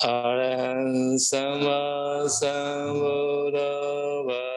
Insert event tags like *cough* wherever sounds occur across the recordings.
Arahant Sama Sambuddha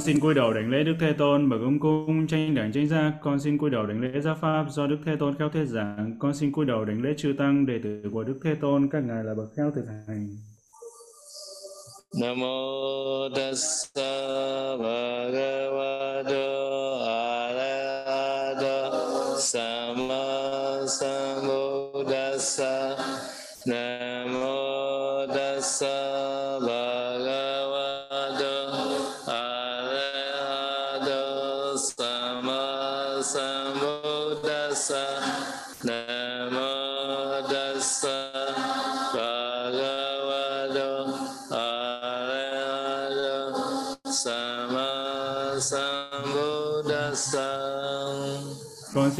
Con xin cúi đầu đảnh lễ Đức Thế Tôn bậc ông cung tranh đẳng tranh giác. Con xin cúi đầu đảnh lễ Giáo pháp do Đức Thế Tôn khéo thuyết giảng. Con xin cúi đầu đảnh lễ chư tăng, đệ tử của Đức Thế Tôn, các ngài là bậc khéo thực hành. Namo tassa bhagavato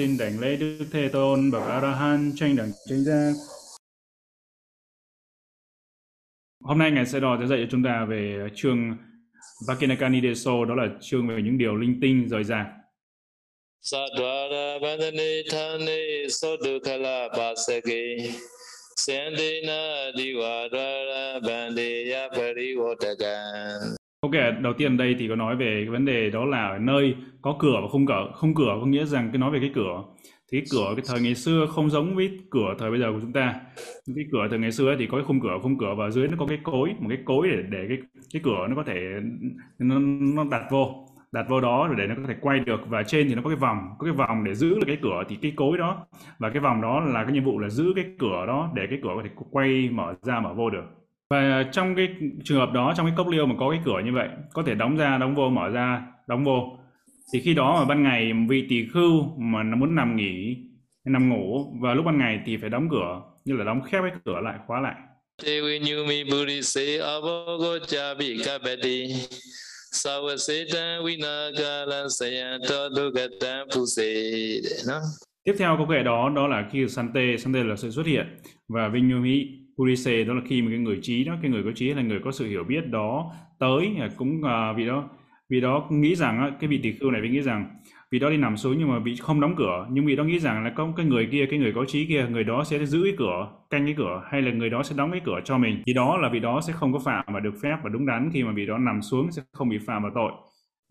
xin đảnh lễ Đức Thế Tôn bậc A La Hán tranh đẳng chánh giác. Hôm nay ngài sẽ đòi sẽ dạy cho chúng ta về chương Vakinakani Deso, đó là chương về những điều linh tinh rời rạc. Sadvara Vandani Thani sodukala pasake Sendina diwadvara bandeya parivotakan Ok, đầu tiên đây thì có nói về cái vấn đề đó là nơi có cửa và không cửa. Không cửa có nghĩa rằng cái nói về cái cửa. Thì cái cửa cái thời ngày xưa không giống với cửa thời bây giờ của chúng ta. Cái cửa thời ngày xưa thì có cái khung cửa, khung cửa và dưới nó có cái cối, một cái cối để để cái cái cửa nó có thể nó, nó đặt vô, đặt vô đó rồi để nó có thể quay được và trên thì nó có cái vòng, có cái vòng để giữ được cái cửa thì cái cối đó và cái vòng đó là cái nhiệm vụ là giữ cái cửa đó để cái cửa có thể quay mở ra mở vô được. Và trong cái trường hợp đó, trong cái cốc liêu mà có cái cửa như vậy, có thể đóng ra, đóng vô, mở ra, đóng vô. Thì khi đó mà ban ngày vị tỳ khưu mà nó muốn nằm nghỉ, nằm ngủ và lúc ban ngày thì phải đóng cửa, như là đóng khép cái cửa lại, khóa lại. Puse. Tiếp theo câu kệ đó đó là khi Sante, Sante là sự xuất hiện và Vinyumi Purise đó là khi mà cái người trí đó, cái người có trí là người có sự hiểu biết đó tới à, cũng à, vì đó vì đó nghĩ rằng á, cái vị tỳ khưu này vị nghĩ rằng vị đó đi nằm xuống nhưng mà vị không đóng cửa nhưng vị đó nghĩ rằng là có cái người kia cái người có trí kia người đó sẽ giữ cái cửa canh cái cửa hay là người đó sẽ đóng cái cửa cho mình. Thì đó là vị đó sẽ không có phạm và được phép và đúng đắn khi mà vị đó nằm xuống sẽ không bị phạm vào tội.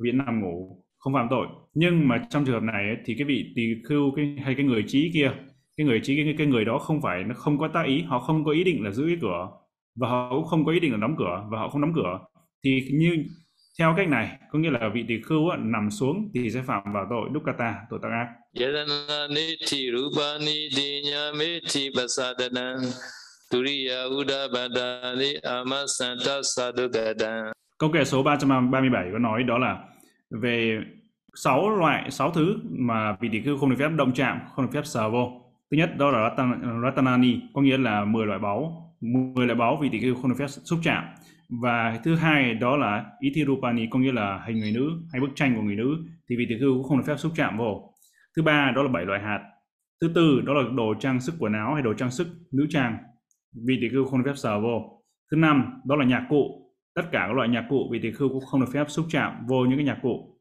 Vị nằm ngủ không phạm tội. Nhưng mà trong trường hợp này thì cái vị tỳ khưu cái, hay cái người trí kia cái người trí cái, cái người đó không phải nó không có tác ý họ không có ý định là giữ cái cửa và họ cũng không có ý định là đóng cửa và họ không đóng cửa. Thì như theo cách này có nghĩa là vị tỳ khưu á, nằm xuống thì sẽ phạm vào tội dukkata tội tác ác. Câu kệ số 337 có nói đó là về sáu loại sáu thứ mà vị tỳ khưu không được phép động chạm không được phép sờ vô thứ nhất đó là ratan, ratanani có nghĩa là 10 loại báu. 10 loại báu vì tỳ khưu không được phép xúc chạm. Và thứ hai đó là itirupani có nghĩa là hình người nữ hay bức tranh của người nữ thì vị tỳ khưu cũng không được phép xúc chạm vào thứ ba đó là bảy loại hạt. Thứ tư đó là đồ trang sức quần áo hay đồ trang sức nữ trang vị tỳ khưu không được phép sờ vô. Thứ năm đó là nhạc cụ. Tất cả các loại nhạc cụ vị tỳ khưu cũng không được phép xúc chạm vô những cái nhạc cụ.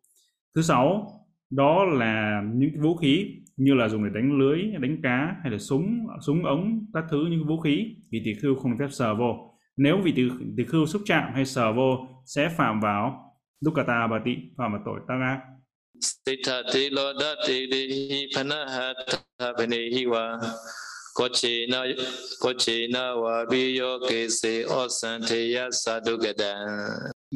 Thứ sáu đó là những cái vũ khí như là dùng để đánh lưới đánh cá hay là súng súng ống các thứ những vũ khí vị tỳ khưu không phép sờ vô. Nếu vị tỳ, tỳ khưu xúc chạm hay sờ vô sẽ phạm vào dukkata bà tị phạm vào tội tác ác Sita te loda te dehi panahata panehi wa. Kochena kochena wa biyo kese osanteya sadugada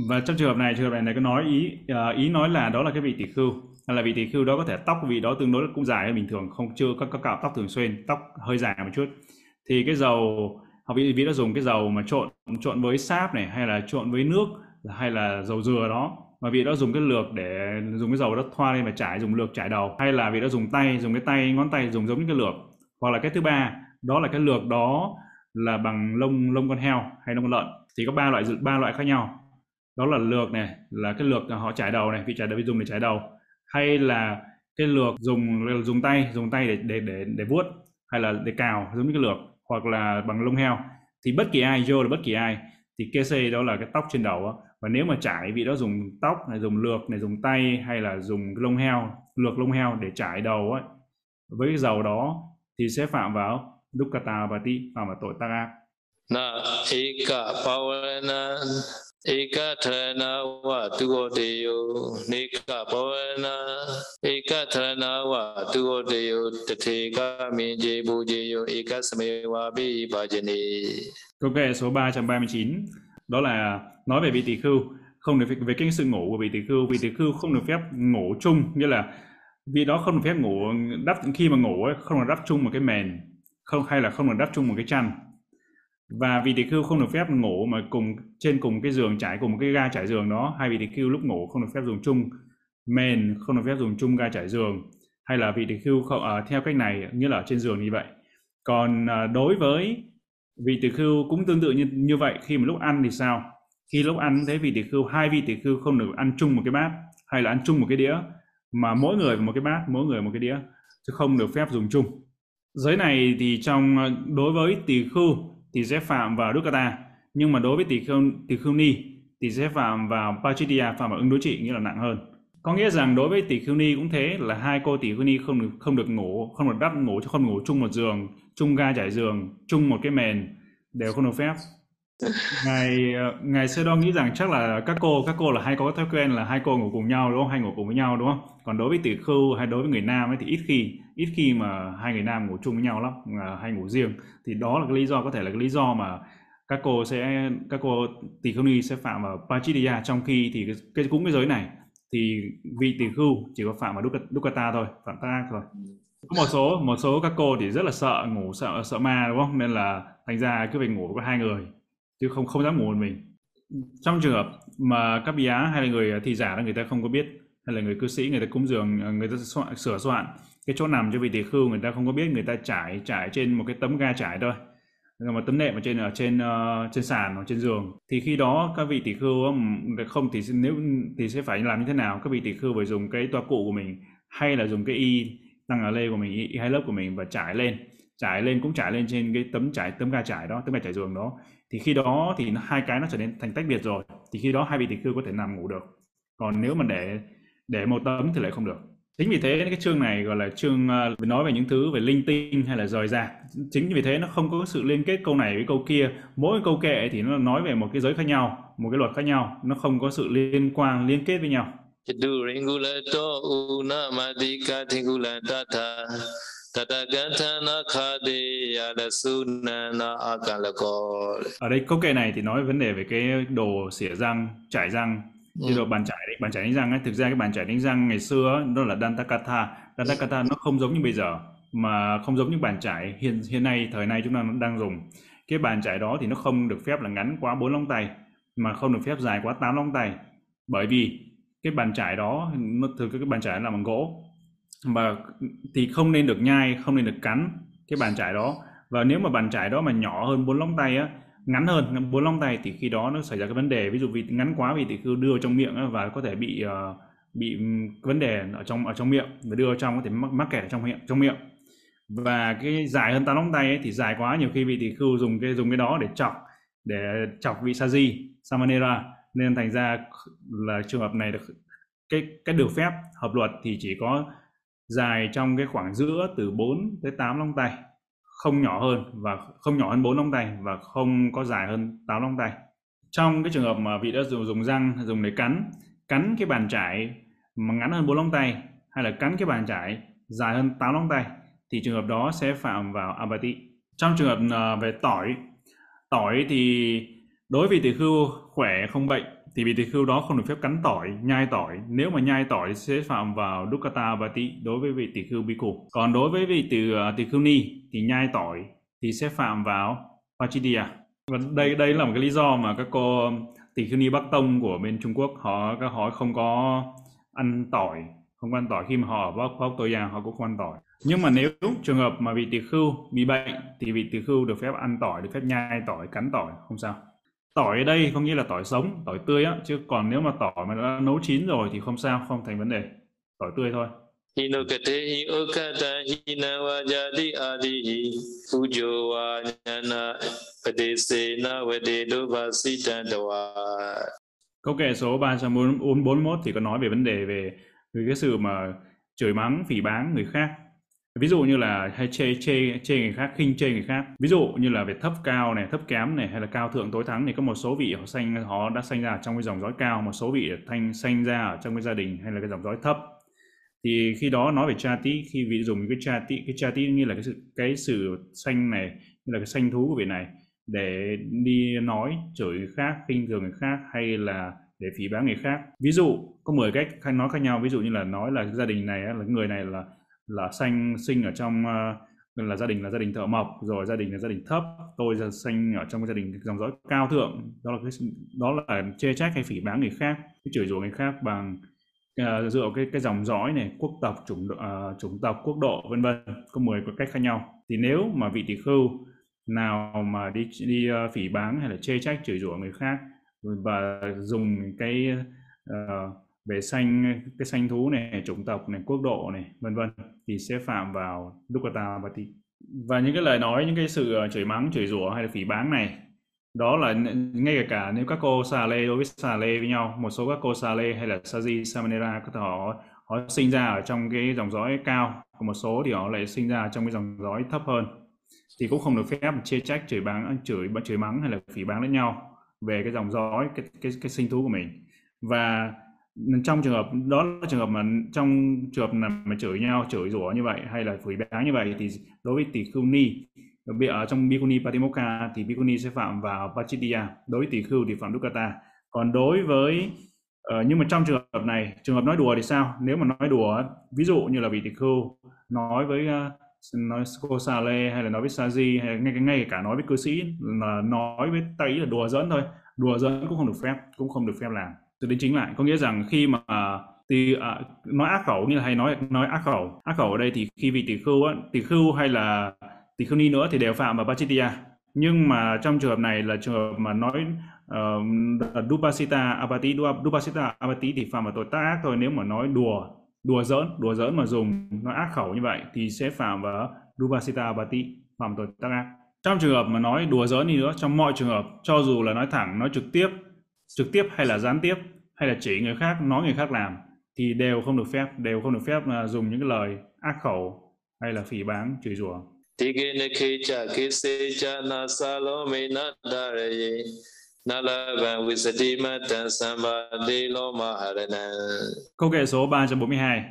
và trong trường hợp này trường hợp này này có nói ý à, ý nói là đó là cái vị tỷ khưu. Hay là vị tỷ khưu đó có thể tóc của vị đó tương đối cũng dài hơn bình thường không chưa có, có cạo tóc thường xuyên tóc hơi dài một chút. Thì cái dầu học vị vị đã dùng cái dầu mà trộn trộn với sáp này hay là trộn với nước hay là dầu dừa đó. Mà vị đó dùng cái lược để dùng cái dầu đó thoa lên và trải dùng lược trải đầu. Hay là vị đó dùng tay dùng cái tay ngón tay dùng giống như cái lược. Hoặc là cái thứ ba đó là cái lược đó là bằng lông lông con heo hay lông con lợn. Thì có ba loại ba loại khác nhau đó là lược này, là cái lược họ trải đầu này, vị trải đầu dùng để trải đầu. Hay là cái lược dùng dùng tay dùng tay để để để để vuốt, hay là để cào, giống như cái lược, hoặc là bằng lông heo. Thì bất kỳ ai, vô là bất kỳ ai. Thì kese đó là cái tóc trên đầu đó. và nếu mà trải, vị đó dùng tóc này, dùng lược này, dùng tay, hay là dùng lông heo, lược lông heo để trải đầu ấy với cái dầu đó, thì sẽ phạm vào dukkata và ti, phạm vào tội tác ác. Na pavana eka wa tugoteyo neka pavana eka tharana wa tugoteyo tatheka minje bujeyo eka samewa bi bhajane câu kệ số 339 đó là nói về vị tỷ khưu. Không được về cái sự ngủ của vị tỷ khưu. Vị tỷ khưu không được phép ngủ chung nghĩa là vị đó không được phép ngủ đắp khi mà ngủ ấy, không được đắp chung một cái mền không hay là không được đắp chung một cái chăn và vị tỷ khưu không được phép ngủ mà cùng trên cùng cái giường trải cùng một cái ga trải giường đó hai vị tỷ khưu lúc ngủ không được phép dùng chung mền không được phép dùng chung ga trải giường hay là vị tỷ khưu không, uh, theo cách này như là ở trên giường như vậy. Còn uh, đối với vị tỷ khưu cũng tương tự như như vậy khi mà lúc ăn thì sao? Khi lúc ăn thấy vị tỷ khưu hai vị tỷ khưu không được ăn chung một cái bát hay là ăn chung một cái đĩa mà mỗi người một cái bát mỗi người một cái đĩa chứ không được phép dùng chung. Giới này thì trong à, đối với tỷ khưu thì sẽ phạm vào dukkata nhưng mà đối với tỷ khưu tỷ khưu ni thì sẽ phạm vào Pachidia phạm vào ứng đối trị, nghĩa là nặng hơn. Có nghĩa rằng đối với tỷ khưu ni cũng thế, là hai cô tỷ khưu ni không được không được ngủ, không được đắp ngủ chứ không ngủ chung một giường, chung ga trải giường, chung một cái mền, đều không được phép. Ngài ờ, ngài sơ đo nghĩ rằng chắc là các cô các cô là hay có thói quen là hai cô ngủ cùng nhau, đúng không? Hay ngủ cùng với nhau, đúng không? Còn đối với tỷ khưu hay đối với người nam ấy thì ít khi ít khi mà hai người nam ngủ chung với nhau lắm hay ngủ riêng. Thì đó là cái lý do có thể là cái lý do mà các cô sẽ các cô tỷ khưu ni sẽ phạm vào pachidya trong khi thì cái, cái cũng cái giới này. Thì vị tỷ khưu chỉ có phạm vào dukkata thôi phạm Ta thôi. Có một số một số các cô thì rất là sợ ngủ sợ sợ ma đúng không? Nên là thành ra cứ phải ngủ với hai người chứ không không dám ngủ một mình. Trong trường hợp mà các bí á hay là người thị giả là người ta không có biết hay là người cư sĩ người ta cúng dường người ta soạn, sửa soạn cái chỗ nằm cho vị tỳ khưu người ta không có biết người ta trải trải trên một cái tấm ga trải thôi. Một tấm nệm ở trên ở trên uh, trên sàn hoặc trên giường. Thì khi đó các vị tỷ khưu không thì nếu thì sẽ phải làm như thế nào? Các vị tỷ khưu phải dùng cái toa cụ của mình hay là dùng cái y tăng ở lê của mình y hai lớp của mình và trải lên. Trải lên cũng trải lên trên cái tấm trải tấm ga trải đó tấm ga trải giường đó. Thì khi đó thì hai cái nó trở nên thành tách biệt rồi. Thì khi đó hai vị tỷ khưu có thể nằm ngủ được. Còn nếu mà để để một tấm thì lại không được chính vì thế cái chương này gọi là chương uh, nói về những thứ về linh tinh hay là rời rạc chính vì thế nó không có sự liên kết câu này với câu kia. Mỗi câu kệ thì nó nói về một cái giới khác nhau một cái luật khác nhau. Nó không có sự liên quan liên kết với nhau. Ở đây câu kệ này thì nói vấn đề về cái đồ xỉa răng trải răng Ừ. thì ừ. bàn chải đấy bàn chải đánh răng ấy thực ra cái bàn chải đánh răng ngày xưa ấy, đó là dantakatha dantakatha nó không giống như bây giờ mà không giống như bàn chải hiện hiện nay thời nay chúng ta đang dùng. Cái bàn chải đó thì nó không được phép là ngắn quá bốn lóng tay mà không được phép dài quá tám lóng tay. Bởi vì cái bàn chải đó nó thường cái bàn chải là bằng gỗ mà thì không nên được nhai không nên được cắn cái bàn chải đó. Và nếu mà bàn chải đó mà nhỏ hơn bốn lóng tay á ngắn hơn bốn lông tay thì khi đó nó xảy ra cái vấn đề ví dụ vì ngắn quá vì tỷ khưu đưa trong miệng và có thể bị uh, bị ừ, vấn đề ở trong ở trong miệng và đưa trong có thể mắc, mắc kẹt ở trong miệng trong miệng. Và cái dài hơn tám lông tay ấy, thì dài quá nhiều khi vị tỷ khưu dùng cái dùng cái đó để chọc để chọc vị sa di samanera. Nên thành ra là trường hợp này được cái cái được phép hợp luật thì chỉ có dài trong cái khoảng giữa từ 4 tới 8 lông tay không nhỏ hơn và không nhỏ hơn bốn lông tay và không có dài hơn tám lông tay. Trong cái trường hợp mà vị đã dùng, dùng răng dùng để cắn cắn cái bàn chải mà ngắn hơn bốn lông tay hay là cắn cái bàn chải dài hơn tám lông tay thì trường hợp đó sẽ phạm vào abati trong trường hợp à, về tỏi tỏi thì đối với tỷ khưu khỏe không bệnh thì vị tỳ khưu đó không được phép cắn tỏi, nhai tỏi. Nếu mà nhai tỏi sẽ phạm vào dukkata bati đối với vị tỳ khưu bhikkhu. Còn đối với vị tỳ à, tỳ khưu ni thì nhai tỏi thì sẽ phạm vào pachidia. Và đây đây là một cái lý do mà các cô um, tỳ khưu ni Bắc Tông của bên Trung Quốc họ các họ không có ăn tỏi không ăn tỏi khi mà họ ở Bắc Bắc Tô họ cũng không ăn tỏi nhưng mà nếu trường hợp mà vị tỳ khưu bị bệnh thì vị tỳ khưu được phép ăn tỏi được phép nhai tỏi cắn tỏi không sao tỏi ở đây không nghĩa là tỏi sống tỏi tươi á. Chứ còn nếu mà tỏi mà đã nấu chín rồi thì không sao không thành vấn đề. Tỏi tươi thôi. Hinokate okata hinawajati adihi ujowa nhana padesena vededovasitan dawa Câu kệ số 341 thì có nói về vấn đề về, về cái sự mà chửi mắng, phỉ báng người khác. Ví dụ như là hay chê chê chê người khác, khinh chê người khác. Ví dụ như là về thấp cao này, thấp kém này hay là cao thượng tối thắng thì có một số vị họ sanh họ đã sanh ra trong cái dòng dõi cao, một số vị thanh sanh ra ở trong cái gia đình hay là cái dòng dõi thấp. Thì khi đó nói về cha tí, khi vị dùng cái cha tí, cái cha tí như là cái sự cái sự sanh này, như là cái sanh thú của vị này để đi nói chửi người khác, khinh thường người khác hay là để phỉ báng người khác. Ví dụ có 10 cách nói khác nhau, ví dụ như là nói là gia đình này là người này là là sanh sinh ở trong uh, là gia đình là gia đình thợ mộc rồi gia đình là gia đình thấp tôi là sanh ở trong cái gia đình dòng dõi cao thượng. Đó là cái đó là chê trách hay phỉ báng người khác chửi rủa người khác bằng uh, dựa cái cái dòng dõi này quốc tộc chủng uh, chủng tộc quốc độ vân vân có 10 cách khác nhau. Thì nếu mà vị tỷ khưu nào mà đi đi uh, phỉ báng hay là chê trách chửi rủa người khác và dùng cái uh, về xanh cái xanh thú này chủng tộc này quốc độ này vân vân thì sẽ phạm vào dukkata và thì và những cái lời nói những cái sự ờ, chửi mắng chửi rủa hay là phỉ báng này đó là ngay cả, cả nếu các cô xà lê đối với xà lê với nhau một số các cô xà lê hay là saji samanera có thể họ họ sinh ra ở trong cái dòng dõi cao còn một số thì họ lại sinh ra trong cái dòng dõi thấp hơn. Thì cũng không được phép chê trách chửi báng chửi chửi mắng hay là phỉ báng lẫn nhau về cái dòng dõi cái cái cái sinh thú của mình. Và trong trường hợp đó là trường hợp mà trong trường hợp mà chửi nhau chửi rủa như vậy hay là phỉ báng như vậy thì đối với tỷ khưu ni ở trong bikuni patimokkha thì bikuni sẽ phạm vào pachitya đối với tỷ khưu thì phạm dukkata. Còn đối với uh, nhưng mà trong trường hợp này trường hợp nói đùa thì sao? Nếu mà nói đùa ví dụ như là vị tỷ khưu nói với uh, nói cô lê hay là nói với sa di hay ngay ngay cả nói với cư sĩ là nói với tay là đùa giỡn thôi. Đùa giỡn cũng không được phép cũng không được phép làm từ đến chính lại. Có nghĩa rằng khi mà từ à, nói ác khẩu như là hay nói nói ác khẩu. Ác khẩu ở đây thì khi vị tỷ khưu á, tỷ khưu hay là tỷ khưu ni nữa thì đều phạm vào pachitya nhưng mà trong trường hợp này là trường hợp mà nói uh, dupasita apati dupasita apati thì phạm vào tội tác ác thôi. Nếu mà nói đùa đùa giỡn đùa giỡn mà dùng nói ác khẩu như vậy thì sẽ phạm vào dupasita apati phạm tội tác ác. Trong trường hợp mà nói đùa giỡn đi nữa trong mọi trường hợp cho dù là nói thẳng nói trực tiếp trực tiếp hay là gián tiếp, hay là chỉ người khác, nói người khác làm, thì đều không được phép, đều không được phép à, dùng những cái lời ác khẩu hay là phỉ báng, chửi rủa. Câu kệ số 342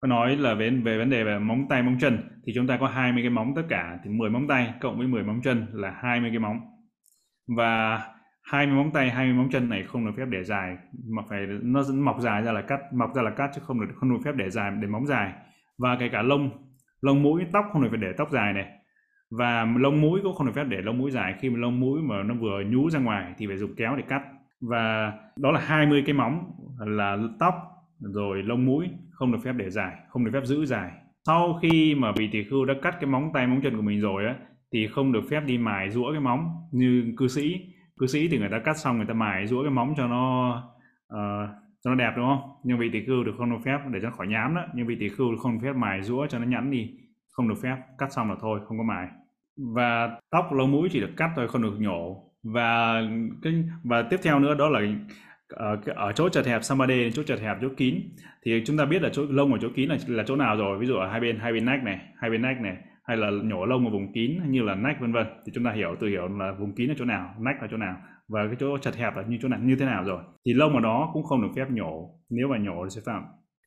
có nói là về về vấn đề về móng tay, móng chân. Thì chúng ta có 20 cái móng tất cả, thì 10 móng tay cộng với 10 móng chân là 20 cái móng. Và 20 móng tay 20 móng chân này không được phép để dài, mà phải, nó mọc dài ra là cắt, mọc ra là cắt chứ không được không được phép để dài, để móng dài. Và kể cả lông lông mũi, tóc không được phép để tóc dài này. Và lông mũi cũng không được phép để lông mũi dài. Khi mà lông mũi mà nó vừa nhú ra ngoài thì phải dùng kéo để cắt. Và đó là 20 cái móng là tóc, rồi lông mũi không được phép để dài, không được phép giữ dài. Sau khi mà vị tỷ khưu đã cắt cái móng tay, móng chân của mình rồi á, thì không được phép đi mài rũa cái móng như cư sĩ cư sĩ thì người ta cắt xong người ta mài rũa cái móng cho nó uh, cho nó đẹp đúng không? Nhưng vị tỷ khưu được không được phép để cho nó khỏi nhám đó. Nhưng vị tỷ khưu không được phép mài rũa cho nó nhẵn đi. Không được phép cắt xong là thôi không có mài. Và tóc lông mũi chỉ được cắt thôi không được nhổ. Và cái và tiếp theo nữa đó là ờ, ở, ở chỗ chật hẹp samadhi chỗ chật hẹp chỗ kín. Thì chúng ta biết là chỗ lông ở chỗ kín là là chỗ nào rồi? Ví dụ ở hai bên hai bên nách này hai bên nách này hay là nhổ lông ở vùng kín như là nách vân vân. Thì chúng ta hiểu, tự hiểu là vùng kín là chỗ nào nách là chỗ nào, và cái chỗ chật hẹp là như chỗ nào, như thế nào rồi. Thì lông ở đó cũng không được phép nhổ. Nếu mà nhổ thì sẽ phạm.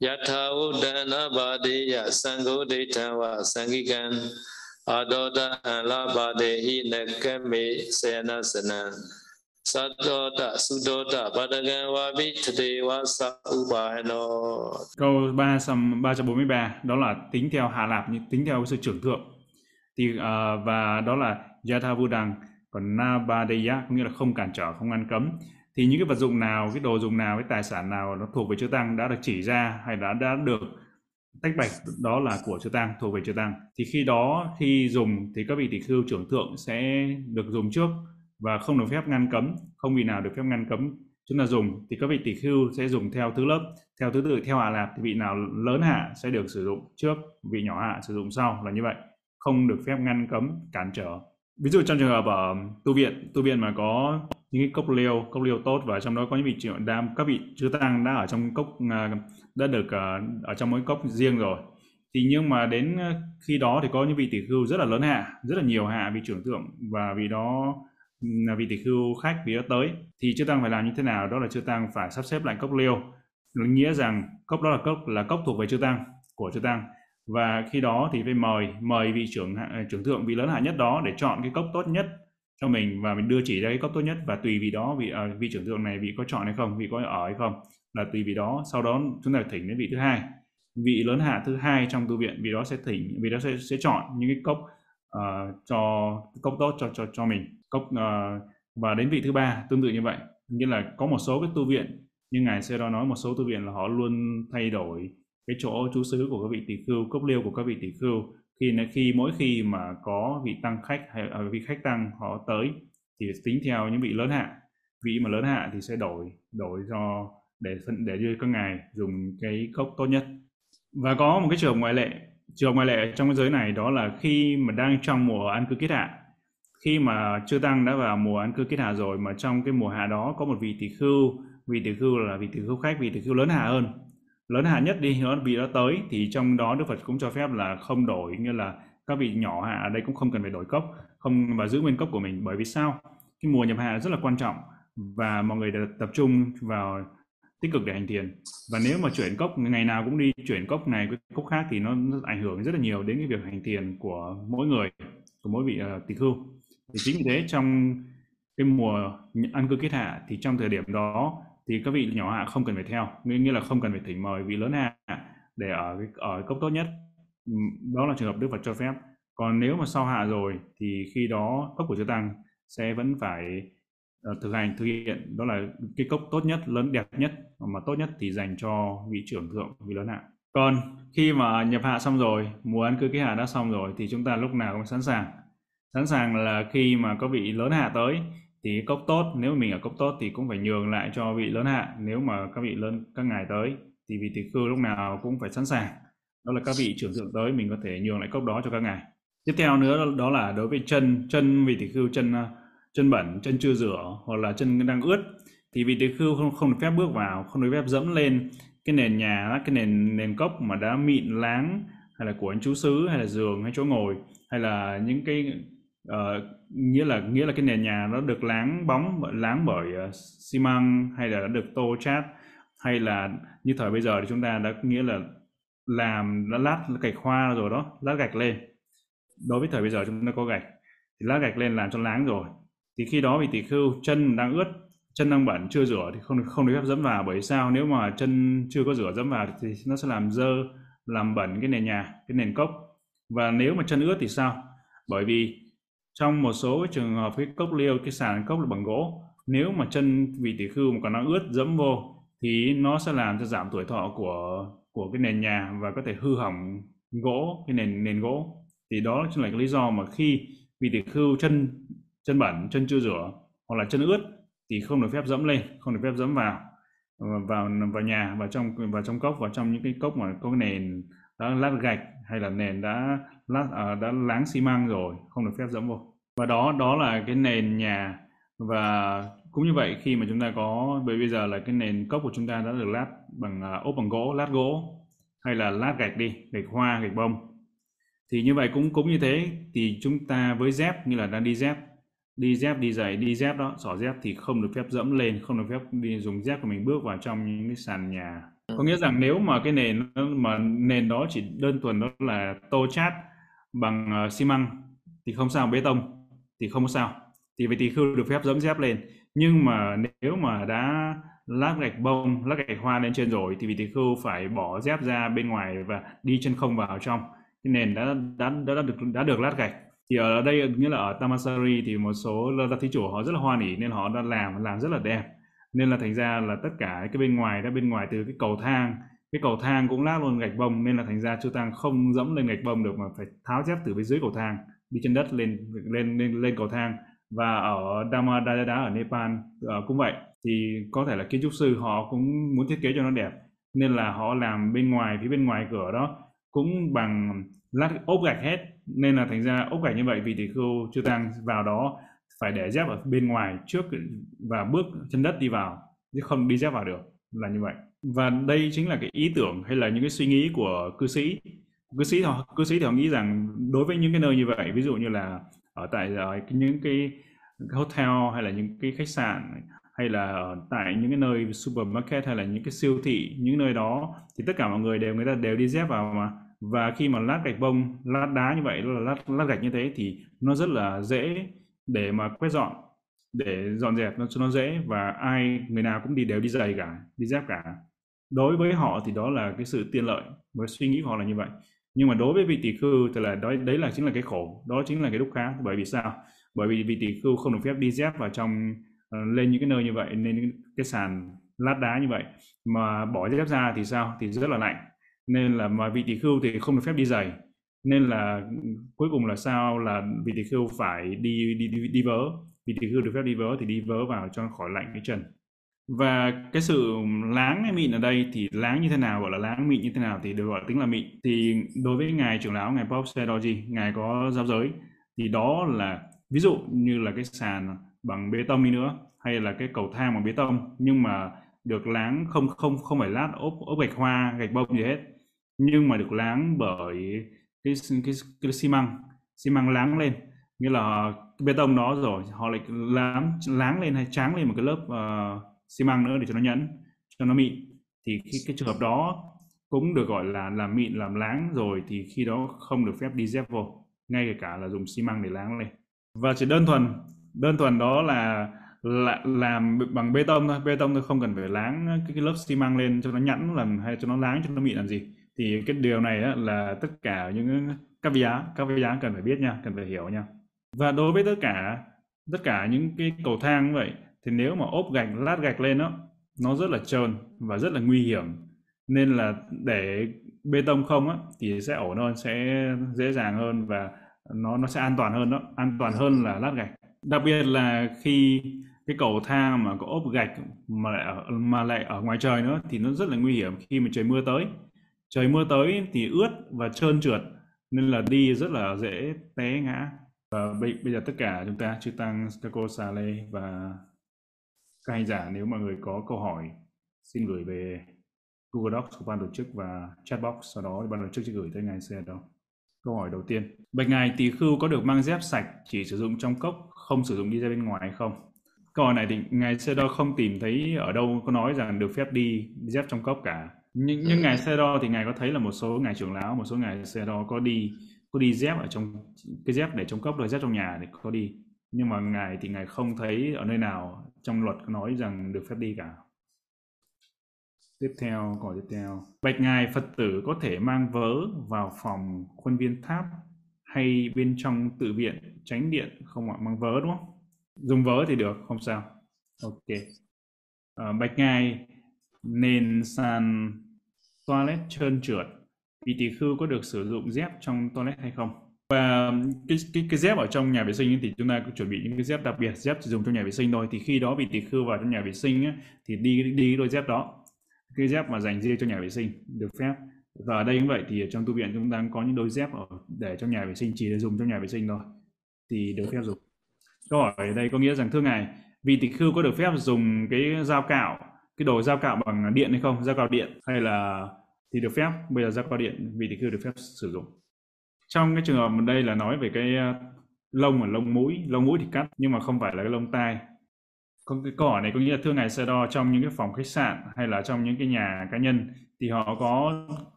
Yatha Udana Bhadeya Sangodetava Sangikan Adoda Labadehi Nakame Senasana Sadota Sudota Badagan Wabi Tadewa Sa Ubahano Câu 3, 343 đó là tính theo hạ lạp như tính theo sự trưởng thượng. Thì uh, và đó là Yatha Vudang còn Nabadeya có nghĩa là không cản trở không ngăn cấm. Thì những cái vật dụng nào cái đồ dùng nào cái tài sản nào nó thuộc về chư tăng đã được chỉ ra hay đã đã được tách bạch đó là của chư tăng thuộc về chư tăng. Thì khi đó khi dùng thì các vị tỷ khưu trưởng thượng sẽ được dùng trước và không được phép ngăn cấm, không vị nào được phép ngăn cấm chúng ta dùng. Thì các vị tỷ khưu sẽ dùng theo thứ lớp, theo thứ tự, theo hạ lạp. Thì vị nào lớn hạ sẽ được sử dụng trước, vị nhỏ hạ sử dụng sau, là như vậy. Không được phép ngăn cấm, cản trở. Ví dụ trong trường hợp ở um, tu viện tu viện mà có những cái cốc liêu cốc liêu tốt và trong đó có những vị trưởng đam, các vị chư tăng đã ở trong cốc à, đã được à, ở trong mỗi cốc riêng rồi. Thì nhưng mà đến à, khi đó thì có những vị tỷ khưu rất là lớn hạ, rất là nhiều hạ vị trưởng thượng và vì đó Ờ, vị tỷ khưu khách vì đó tới thì chư tăng phải làm như thế nào? Đó là chư tăng phải sắp xếp lại cốc liêu. Nghĩa rằng cốc đó là cốc là cốc thuộc về chư tăng của chư tăng. Và khi đó thì phải mời mời vị trưởng ờ, trưởng thượng vị lớn hạ nhất đó để chọn cái cốc tốt nhất cho mình và mình đưa chỉ ra cái cốc tốt nhất. Và tùy vị đó vị uh, vị trưởng thượng này vị có chọn hay không vị có ở hay không là tùy vị đó. Sau đó chúng ta thỉnh đến vị thứ hai. Vị lớn hạ thứ hai trong tu viện vị đó sẽ thỉnh vị đó sẽ sẽ chọn những cái cốc uh, cho cốc tốt cho cho cho mình. Cốc uh, và đến vị thứ ba tương tự như vậy. Nghĩa là có một số cái tu viện như ngài sẽ đó nói một số tu viện là họ luôn thay đổi cái chỗ trú xứ của các vị tỷ khưu cốc liêu của các vị tỷ khưu. Khi khi mỗi khi mà có vị tăng khách hay à, vị khách tăng họ tới thì tính theo những vị lớn hạ. Vị mà lớn hạ thì sẽ đổi đổi cho để để đưa các ngài dùng cái cốc tốt nhất. Và có một cái trường ngoại lệ trường ngoại lệ trong cái giới này đó là khi mà đang trong mùa ăn cư kết hạ. Khi mà chưa tăng đã vào mùa ăn cư kết hạ rồi mà trong cái mùa hạ đó có một vị tỷ khưu, vị tỷ khưu là vị tỷ khưu khách, vị tỷ khưu lớn hạ hơn. Lớn hạ nhất đi, nó vị đó tới thì trong đó Đức Phật cũng cho phép là không đổi như là các vị nhỏ hạ ở đây cũng không cần phải đổi cốc, không và giữ nguyên cốc của mình bởi vì sao? Cái mùa nhập hạ rất là quan trọng và mọi người tập trung vào tích cực để hành thiền và nếu mà chuyển cốc ngày nào cũng đi chuyển cốc này cốc khác thì nó, nó ảnh hưởng rất là nhiều đến cái việc hành thiền của mỗi người của mỗi vị uh, tỳ khưu. Thì chính vì thế trong cái mùa ăn cư kết hạ thì trong thời điểm đó thì các vị nhỏ hạ không cần phải theo. Nghĩa là không cần phải thỉnh mời vị lớn hạ để ở ở cốc tốt nhất. Đó là trường hợp đức phật cho phép. Còn nếu mà sau hạ rồi thì khi đó cốc của chư tăng sẽ vẫn phải Ờ, thực hành, thực hiện. Đó là cái cốc tốt nhất, lớn, đẹp nhất. Mà tốt nhất thì dành cho vị trưởng thượng, vị lớn hạ còn khi mà nhập hạ xong rồi, mùa ăn cư cái hạ đã xong rồi, thì chúng ta lúc nào cũng sẵn sàng. Sẵn sàng là khi mà có vị lớn hạ tới, thì cốc tốt, nếu mình ở cốc tốt thì cũng phải nhường lại cho vị lớn hạ nếu mà các vị lớn, các ngài tới, thì vị tỷ khưu lúc nào cũng phải sẵn sàng. Đó là các vị trưởng thượng tới, mình có thể nhường lại cốc đó cho các ngài. Tiếp theo nữa, đó là đối với chân chân vị tỷ khưu, chân chân bẩn chân chưa rửa hoặc là chân đang ướt. Thì vị tỷ khưu không không được phép bước vào không được phép dẫm lên cái nền nhà cái nền nền cốc mà đã mịn láng hay là của anh chú xứ hay là giường hay chỗ ngồi hay là những cái uh, nghĩa là nghĩa là cái nền nhà nó được láng bóng láng bởi uh, xi măng hay là đã được tô chát hay là như thời bây giờ thì chúng ta đã nghĩa là làm đã lát gạch hoa rồi đó lát gạch lên. Đối với thời bây giờ chúng ta có gạch thì lát gạch lên làm cho láng rồi thì khi đó vị tỷ khưu chân đang ướt, chân đang bẩn, chưa rửa thì không không được phép dẫm vào. Bởi sao? Nếu mà chân chưa có rửa dẫm vào thì nó sẽ làm dơ, làm bẩn cái nền nhà, cái nền cốc. Và nếu mà chân ướt thì sao? Bởi vì trong một số trường hợp, cái cốc liêu, cái sàn cốc là bằng gỗ, nếu mà chân vị tỷ khưu mà còn nó ướt dẫm vô thì nó sẽ làm cho giảm tuổi thọ của của cái nền nhà và có thể hư hỏng gỗ, cái nền nền gỗ. Thì đó chính là cái lý do mà khi vị tỷ khưu chân chân bẩn chân chưa rửa hoặc là chân ướt thì không được phép dẫm lên không được phép dẫm vào. Vào vào nhà vào trong vào trong cốc vào trong những cái cốc mà có nền đã lát gạch hay là nền đã lát à, đã láng xi măng rồi không được phép dẫm vô và đó đó là cái nền nhà. Và cũng như vậy khi mà chúng ta có bởi bây giờ là cái nền cốc của chúng ta đã được lát bằng à, ốp bằng gỗ lát gỗ hay là lát gạch đi gạch hoa gạch bông. Thì như vậy cũng cũng như thế thì chúng ta với dép như là đang đi dép đi dép đi giày đi dép đó. Xỏ dép thì không được phép dẫm lên không được phép đi dùng dép của mình bước vào trong những cái sàn nhà. Ừ. có nghĩa rằng nếu mà cái nền mà nền đó chỉ đơn thuần đó là tô chát bằng uh, xi măng thì không sao bê tông thì không có sao. Thì vậy thì không được phép dẫm dép lên. Nhưng mà nếu mà đã lát gạch bông lát gạch hoa lên trên rồi thì vị tỷ khưu phải bỏ dép ra bên ngoài và đi chân không vào trong. Cái nền đã đã đã, đã được đã được lát gạch thì ở đây ờ, nghĩa là ở Tamasari thì một số gia thí chủ họ rất là hoan hỉ nên họ đã làm làm rất là đẹp. Nên là thành ra là tất cả cái bên ngoài đã bên ngoài từ cái cầu thang cái cầu thang cũng lát luôn gạch bông nên là thành ra Chư Tăng không dẫm lên gạch bông được mà phải tháo dép từ bên dưới cầu thang đi trên đất lên lên lên lên cầu thang. Và ở Dhammadayada ở Nepal uh, cũng vậy. Thì có thể là kiến trúc sư họ cũng muốn thiết kế cho nó đẹp nên là họ làm bên ngoài phía bên ngoài cửa đó cũng bằng lát ốp gạch hết nên là thành ra ốc gạch như vậy vì tỷ khưu chưa tăng vào đó phải để dép ở bên ngoài trước và bước chân đất đi vào, chứ không đi dép vào được, là như vậy. Và đây chính là cái ý tưởng hay là những cái suy nghĩ của cư sĩ. Cư sĩ họ cư sĩ thì họ nghĩ rằng đối với những cái nơi như vậy, ví dụ như là ở tại ờ, những cái hotel hay là những cái khách sạn, hay là ở tại những cái nơi supermarket hay là những cái siêu thị, những nơi đó, thì tất cả mọi người đều người ta đều đi dép vào mà và khi mà lát gạch bông lát đá như vậy là lát lát gạch như thế thì nó rất là dễ để mà quét dọn để dọn dẹp nó cho nó dễ và ai người nào cũng đi đều đi giày cả đi dép cả. Đối với họ thì đó là cái sự tiện lợi và suy nghĩ của họ là như vậy. Nhưng mà đối với vị tỷ khư thì là đó đấy là chính là cái khổ đó chính là cái đúc khác bởi vì sao? Bởi vì vị tỷ khư không được phép đi dép vào trong uh, lên những cái nơi như vậy nên cái sàn lát đá như vậy. Mà bỏ dép ra thì sao? Thì rất là lạnh nên là mà vị tỷ khưu thì không được phép đi giày. Nên là ừ, cuối cùng là sao là vị tỷ khưu phải đi đi đi, đi vớ. Vị tỷ khưu được phép đi vớ thì đi vớ vào cho khỏi lạnh cái chân. Và cái sự láng hay mịn ở đây thì láng như thế nào gọi là láng mịn như thế nào thì được gọi tính là mịn. Thì đối với ngài trưởng lão ngài Pope Sedoji ngài có giáo giới thì đó là ví dụ như là cái sàn bằng bê tông đi nữa hay là cái cầu thang bằng bê tông nhưng mà được láng không không không phải lát ốp ốp gạch hoa gạch bông gì hết nhưng mà được láng bởi cái cái, cái, cái xi măng xi măng láng lên. Nghĩa là bê tông đó rồi họ lại láng láng lên hay tráng lên một cái lớp uh, xi măng nữa để cho nó nhẫn cho nó mịn. Thì khi cái trường hợp đó cũng được gọi là làm mịn làm láng rồi thì khi đó không được phép đi dép vô ngay cả là dùng xi măng để láng lên. Và chỉ đơn thuần đơn thuần đó là là làm bằng bê tông thôi. Bê tông thôi không cần phải láng cái, cái lớp xi măng lên cho nó nhẵn làm hay cho nó láng cho nó mịn làm gì thì cái điều này á, là tất cả những các giá các giá cần phải biết nha cần phải hiểu nha. Và đối với tất cả tất cả những cái cầu thang như vậy thì nếu mà ốp gạch lát gạch lên đó nó rất là trơn và rất là nguy hiểm. Nên là để bê tông không á thì sẽ ổn hơn sẽ dễ dàng hơn và nó nó sẽ an toàn hơn đó an toàn hơn là lát gạch. Đặc biệt là khi cái cầu thang mà có ốp gạch mà lại ở, mà lại ở ngoài trời nữa thì nó rất là nguy hiểm khi mà trời mưa tới trời mưa tới thì ướt và trơn trượt nên là đi rất là dễ té ngã. Và bây, bây giờ tất cả chúng ta chư tăng Kako lê và các hành giả nếu mà người có câu hỏi xin gửi về Google Docs của ban tổ chức và chatbox sau đó ban tổ chức sẽ gửi tới ngài xe đó câu hỏi đầu tiên. Bạch ngài tỳ khưu có được mang dép sạch chỉ sử dụng trong cốc không sử dụng đi ra bên ngoài hay không? Câu hỏi này thì ngài xe đo không tìm thấy ở đâu có nói rằng được phép đi dép trong cốc cả nhưng, nhưng ngài xe đo thì ngài có thấy là một số ngài trưởng lão một số ngài xe đo có đi có đi dép ở trong cái dép để trong cốc rồi dép trong nhà thì có đi. Nhưng mà ngài thì ngài không thấy ở nơi nào trong luật nói rằng được phép đi cả. Tiếp theo câu tiếp theo. Bạch ngài phật tử có thể mang vớ vào phòng khuôn viên tháp hay bên trong tự viện tránh điện không ạ? Mang vớ đúng không? Dùng vớ thì được không sao. Ok. À, bạch ngài nền sàn toilet trơn trượt vị tỷ khưu có được sử dụng dép trong toilet hay không? Và cái cái cái dép ở trong nhà vệ sinh ấy, thì chúng ta cũng chuẩn bị những cái dép đặc biệt dép chỉ dùng trong nhà vệ sinh thôi. Thì khi đó vị tỷ khưu vào trong nhà vệ sinh ấy, thì đi đi đôi dép đó. Cái dép mà dành riêng cho nhà vệ sinh được phép. Và ở đây cũng vậy thì trong tu viện chúng ta có những đôi dép ở để trong nhà vệ sinh chỉ để dùng trong nhà vệ sinh thôi. Thì được phép dùng. Câu hỏi ở đây có nghĩa rằng thưa ngài vị tỷ khưu có được phép dùng cái dao cạo cái đồ dao cạo bằng điện hay không? Dao cạo điện hay là thì được phép. Bây giờ dao cạo điện vị thì khưu được phép sử dụng. Trong cái trường hợp đây là nói về cái ờ, lông ở lông mũi lông mũi thì cắt nhưng mà không phải là cái lông tai. Còn cái câu hỏi này có nghĩa là thưa ngài sơ đo trong những cái phòng khách sạn hay là trong những cái nhà cá nhân thì họ có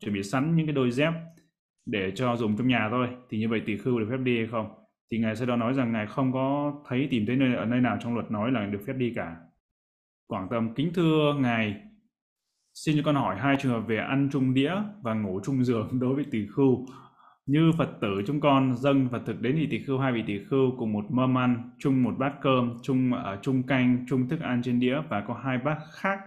chuẩn bị sẵn những cái đôi dép để cho dùng trong nhà thôi. Thì như vậy tỷ khưu được phép đi hay không? Thì ngài sẽ đo nói rằng ngài không có thấy tìm thấy nơi, ở nơi nào trong luật nói là được phép đi cả quảng tâm kính thưa ngài. Xin cho con hỏi hai trường hợp về ăn chung đĩa và ngủ chung giường đối với tỷ khưu. Như Phật tử chúng con dâng Phật thực đến thì tỷ khưu hai vị tỷ khưu cùng một mâm ăn, chung một bát cơm, chung ở chung canh, chung thức ăn trên đĩa và có hai bát khác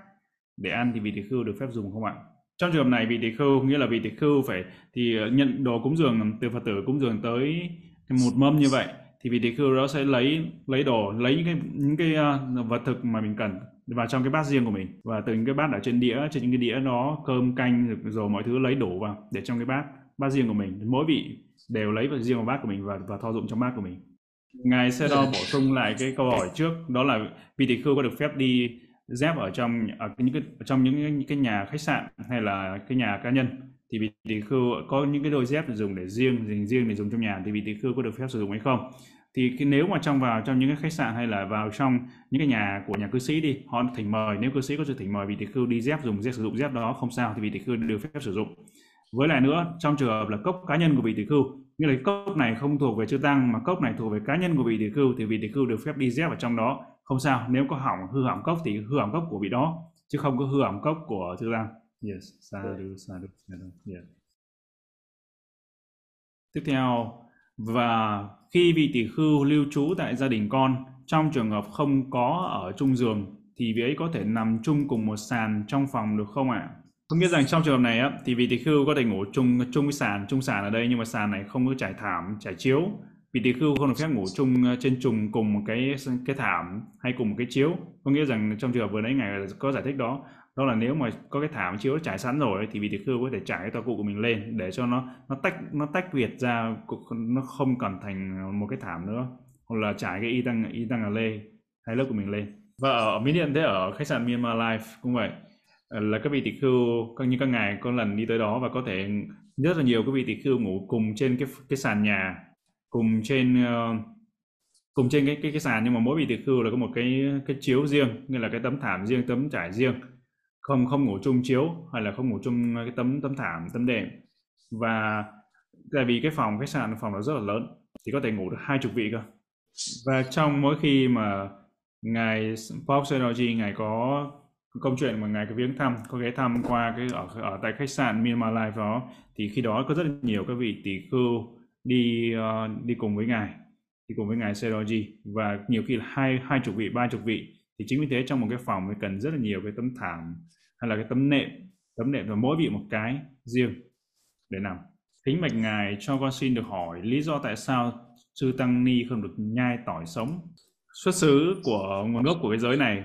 để ăn thì vị tỷ khưu được phép dùng không ạ? Trong trường hợp này vị tỷ khưu nghĩa là vị tỷ khưu phải thì ờ, nhận đồ cúng dường từ Phật tử cúng dường tới một mâm như vậy thì vị tỷ khưu đó sẽ lấy lấy đồ lấy những cái những cái uh, vật thực mà mình cần vào trong cái bát riêng của mình. Và từ những cái bát ở trên đĩa trên những cái đĩa nó cơm canh rồi mọi thứ lấy đổ vào để trong cái bát bát riêng của mình. Mỗi vị đều lấy vào riêng vào bát của mình và và thọ dụng trong bát của mình. Ngài sẽ đo bổ sung lại cái câu hỏi trước đó là vị tỷ khưu có được phép đi dép ở trong ở những cái ở trong những, những cái nhà khách sạn hay là cái nhà cá nhân? Thì vị tỷ khưu có những cái đôi dép dùng để riêng dành riêng để dùng trong nhà thì vị tỷ khưu có được phép sử dụng hay không? Thì cái nếu mà trong vào, trong những cái khách sạn hay là vào trong những cái nhà của nhà cư sĩ đi, họ thỉnh mời, nếu cư sĩ có sự thỉnh mời vị tỷ khưu đi dép dùng, dép sử dụng dép đó, không sao thì vị tỷ khưu được phép sử dụng. Với lại nữa, trong trường hợp là cốc cá nhân của vị tỷ khưu như là cốc này không thuộc về chư tăng mà cốc này thuộc về cá nhân của vị tỷ khưu thì vị tỷ khưu được phép đi dép ở trong đó. Không sao, nếu có hỏng, hư hỏng cốc thì hư hỏng cốc của vị đó, chứ không có hư hỏng cốc của chư tăng. Yes sadhu sadhu sadhu yes tiếp theo và khi vị tỷ khưu lưu trú tại gia đình con trong trường hợp không có ở chung giường thì vị ấy có thể nằm chung cùng một sàn trong phòng được không ạ? À? Có nghĩa rằng trong trường hợp này á, thì vị tỷ khưu có thể ngủ chung chung với sàn, chung sàn ở đây nhưng mà sàn này không có trải thảm, trải chiếu. Vị tỷ khưu không được phép ngủ chung ờ, trên trùng cùng một cái cái thảm hay cùng một cái chiếu. Có nghĩa rằng trong trường hợp vừa nãy ngài có giải thích đó, đó là nếu mà có cái thảm chiếu trải sẵn rồi thì vị tiểu khư có thể trải cái tòa cụ của mình lên để cho nó nó tách nó tách biệt ra nó không còn thành một cái thảm nữa. Hoặc là trải cái y tăng y tăng lê hai lớp của mình lên. Và ở Miến Điện thế ở khách sạn Myanmar Life cũng vậy. Ờ, là các vị tỷ khưu các như các ngài có lần đi tới đó và có thể rất là nhiều các vị tỷ khưu ngủ cùng trên cái cái sàn nhà cùng trên uh, cùng trên cái cái cái sàn. Nhưng mà mỗi vị tỷ khưu là có một cái cái chiếu riêng như là cái tấm thảm riêng tấm trải riêng không không ngủ chung chiếu hay là không ngủ chung cái tấm tấm thảm tấm đệm. Và tại vì cái phòng khách sạn phòng nó rất là lớn thì có thể ngủ được hai chục vị cơ. Và trong mỗi khi mà ngài Pope Synergy ngài có câu chuyện mà ngài cái viếng thăm có ghé thăm qua cái ở ở tại khách sạn Myanmar Life đó thì khi đó có rất là nhiều các vị tỷ khưu đi uh, đi cùng với ngài đi cùng với ngài Seroji và nhiều khi là hai hai chục vị ba chục vị. Thì chính vì thế trong một cái phòng mới cần rất là nhiều cái tấm thảm hay là cái tấm nệm tấm nệm và mỗi vị một cái riêng để nằm kính bạch ngài cho con xin được hỏi lý do tại sao sư tăng ni không được nhai tỏi sống. Xuất xứ của nguồn gốc của cái giới này,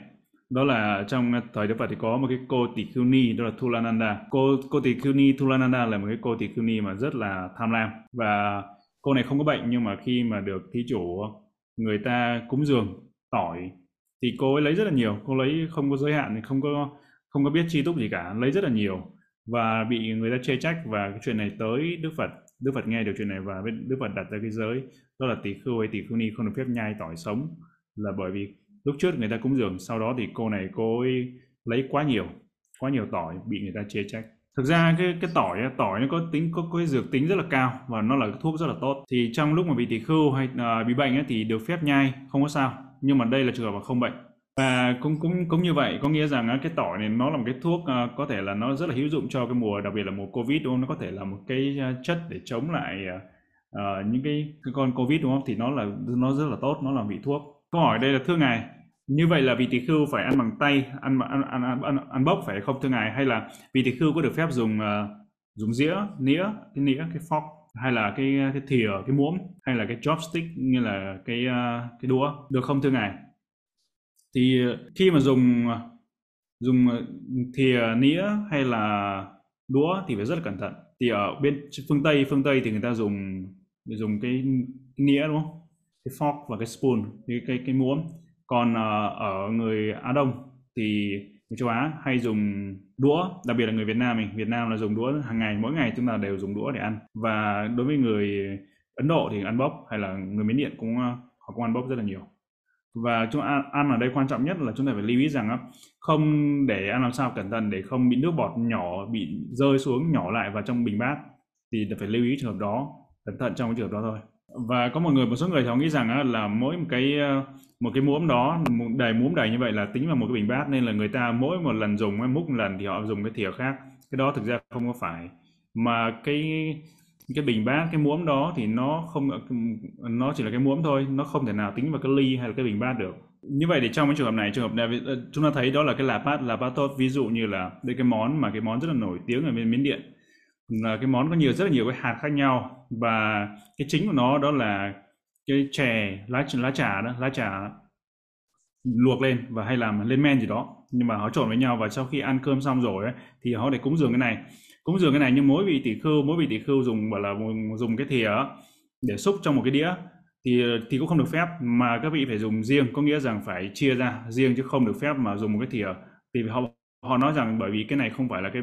đó là trong thời Đức Phật thì có một cái cô tỷ khưu ni, đó là Thulananda. Cô cô tỷ khưu ni Thulananda là một cái cô tỷ khưu ni mà rất là tham lam. Và cô này không có bệnh, nhưng mà khi mà được thí chủ người ta cúng dường tỏi thì cô ấy lấy rất là nhiều. Cô lấy không có giới hạn thì không có không có biết chi túc gì cả lấy rất là nhiều. Và bị người ta chê trách và cái chuyện này tới Đức Phật Đức Phật nghe được chuyện này và Đức Phật đặt ra cái giới đó là tỷ khưu hay tỷ khưu ni không được phép nhai tỏi sống. Là bởi vì lúc trước người ta cúng dường sau đó thì cô này cô ấy lấy quá nhiều quá nhiều tỏi bị người ta chê trách. Thực ra cái cái tỏi tỏi nó có tính có, có cái dược tính rất là cao và nó là thuốc rất là tốt. Thì trong lúc mà bị tỳ khưu hay uh, bị bệnh ấy, thì được phép nhai không có sao. Nhưng mà đây là trường hợp mà không bệnh và cũng cũng cũng như vậy có nghĩa rằng à, cái tỏi này nó là một cái thuốc à, có thể là nó rất là hữu dụng cho cái mùa đặc biệt là mùa covid đúng không? Nó có thể là một cái à, chất để chống lại uh, những cái, cái con covid đúng không? Thì nó là nó rất là tốt nó là vị thuốc. Câu hỏi đây là thưa ngài như vậy là vị tỳ khưu phải ăn bằng tay ăn ăn ăn ăn, ăn bốc phải không thưa ngài? Hay là vị tỳ khưu có được phép dùng uh, dùng dĩa nĩa cái nĩa cái fork hay là cái cái thìa cái muỗng hay là cái chopstick như là cái uh, cái đũa? Được không thưa ngài? Thì khi mà dùng à, dùng à, thìa nĩa hay là đũa thì phải rất là cẩn thận. Thì ở bên phương tây phương tây thì người ta dùng dùng cái nĩa đúng không? Cái fork và cái spoon cái cái cái muỗng. Còn uh, ở người Á Đông thì người châu Á hay dùng đũa đặc biệt là người Việt Nam mình. Việt Nam là dùng đũa hàng ngày mỗi ngày chúng ta đều dùng đũa để ăn. Và đối với người Ấn Độ thì ăn bốc hay là người Miến Điện cũng họ cũng ăn bốc rất là nhiều và chúng ăn, ăn ở đây quan trọng nhất là chúng ta phải lưu ý rằng không để ăn làm sao cẩn thận để không bị nước bọt nhỏ bị rơi xuống nhỏ lại vào trong bình bát. Thì phải lưu ý trường hợp đó cẩn thận trong cái trường hợp đó thôi. Và có một người một số người thì họ nghĩ rằng là mỗi một cái ờ, một cái muỗng đó đầy muỗng đầy như vậy là tính vào một cái bình bát nên là người ta mỗi một lần dùng múc một lần thì họ dùng cái thìa khác. Cái đó thực ra không có phải. Mà cái cái bình bát cái muỗng đó thì nó không nó chỉ là cái muỗng thôi nó không thể nào tính vào cái ly hay là cái bình bát được. Như vậy thì trong cái trường hợp này trường hợp này ờ, chúng ta thấy đó là cái lạp bát lạp bát tốt ví dụ như là đây cái món mà cái món rất là nổi tiếng ở bên miến điện. Là cái món có nhiều rất là nhiều cái hạt khác nhau và cái chính của nó đó là cái chè lá lá trà đó lá trà luộc lên và hay làm lên men gì đó. Nhưng mà họ trộn với nhau và sau khi ăn cơm xong rồi ấy, thì họ để cúng dường cái này cúng dường cái này nhưng mỗi vị tỷ khưu mỗi vị tỷ khưu dùng gọi là dùng cái thìa để xúc trong một cái đĩa thì thì cũng không được phép, mà các vị phải dùng riêng. Có nghĩa rằng phải chia ra riêng chứ không được phép mà dùng một cái thìa. Thì họ họ nói rằng bởi vì cái này không phải là cái,